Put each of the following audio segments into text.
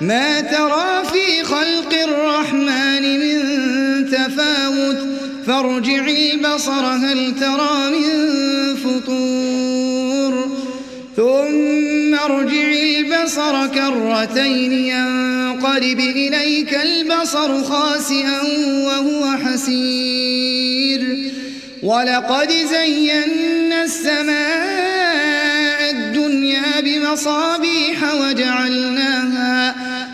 ما ترى في خلق الرحمن من تفاوت؟ فارجع البصر هل ترى من فطور؟ ثم ارجع البصر كرتين ينقلب إليك البصر خاسئا وهو حسير. ولقد زينا السماء الدنيا بمصابيح وجعلناها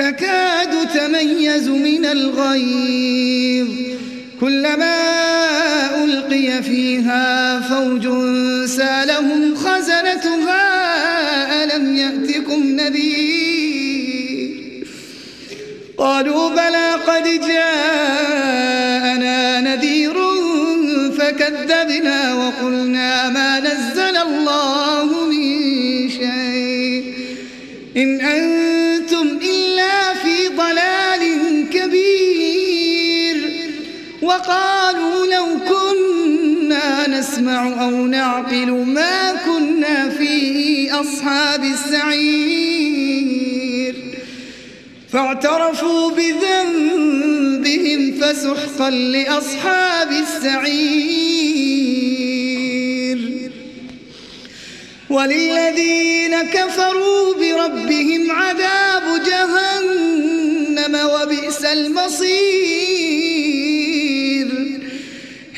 تكاد تميز من الغيظ. كلما ألقي فيها فوج سالهم خزنتها ألم يأتكم نذير؟ قالوا بلى قد جاءنا نذير فكذبنا وقلنا ما نزل الله من شيء. إن أنتم وقالوا لو كنا نسمع أو نعقل ما كنا في أصحاب السعير. فاعترفوا بذنبهم فسحقا لأصحاب السعير. وللذين كفروا بربهم عذاب جهنم وبئس المصير.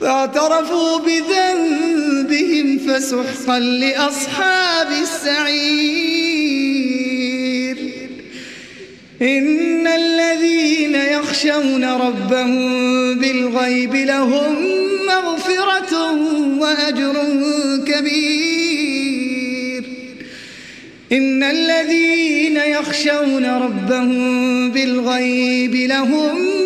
فاعترفوا بذنبهم فسحقا لأصحاب السعير. إن الذين يخشون ربهم بالغيب لهم مغفرة وأجر كبير. إن الذين يخشون ربهم بالغيب لهم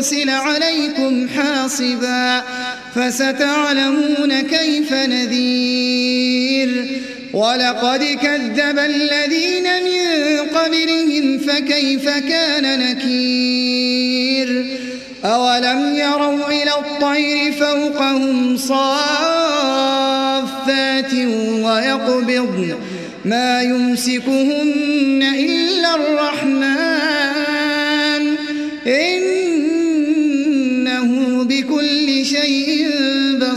يرسل عليكم حاصبا فستعلمون كيف نذير. ولقد كذب الذين من قبلهم فكيف كان نكير. أولم يروا إلى الطير فوقهم صافات ويقبضن ما يمسكهن إلا الرحمن.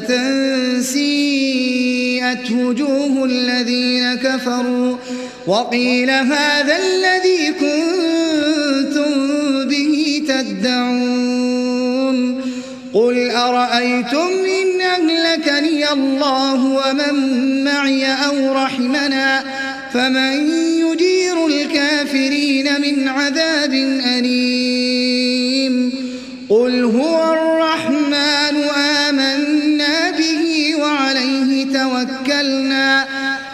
زلفة سيئت وجوه الذين كفروا وقيل هذا الذي كنتم به تدعون قل أرأيتم إن أهلكني الله ومن معي أو رحمنا فمن يجير الكافرين من عذاب أليم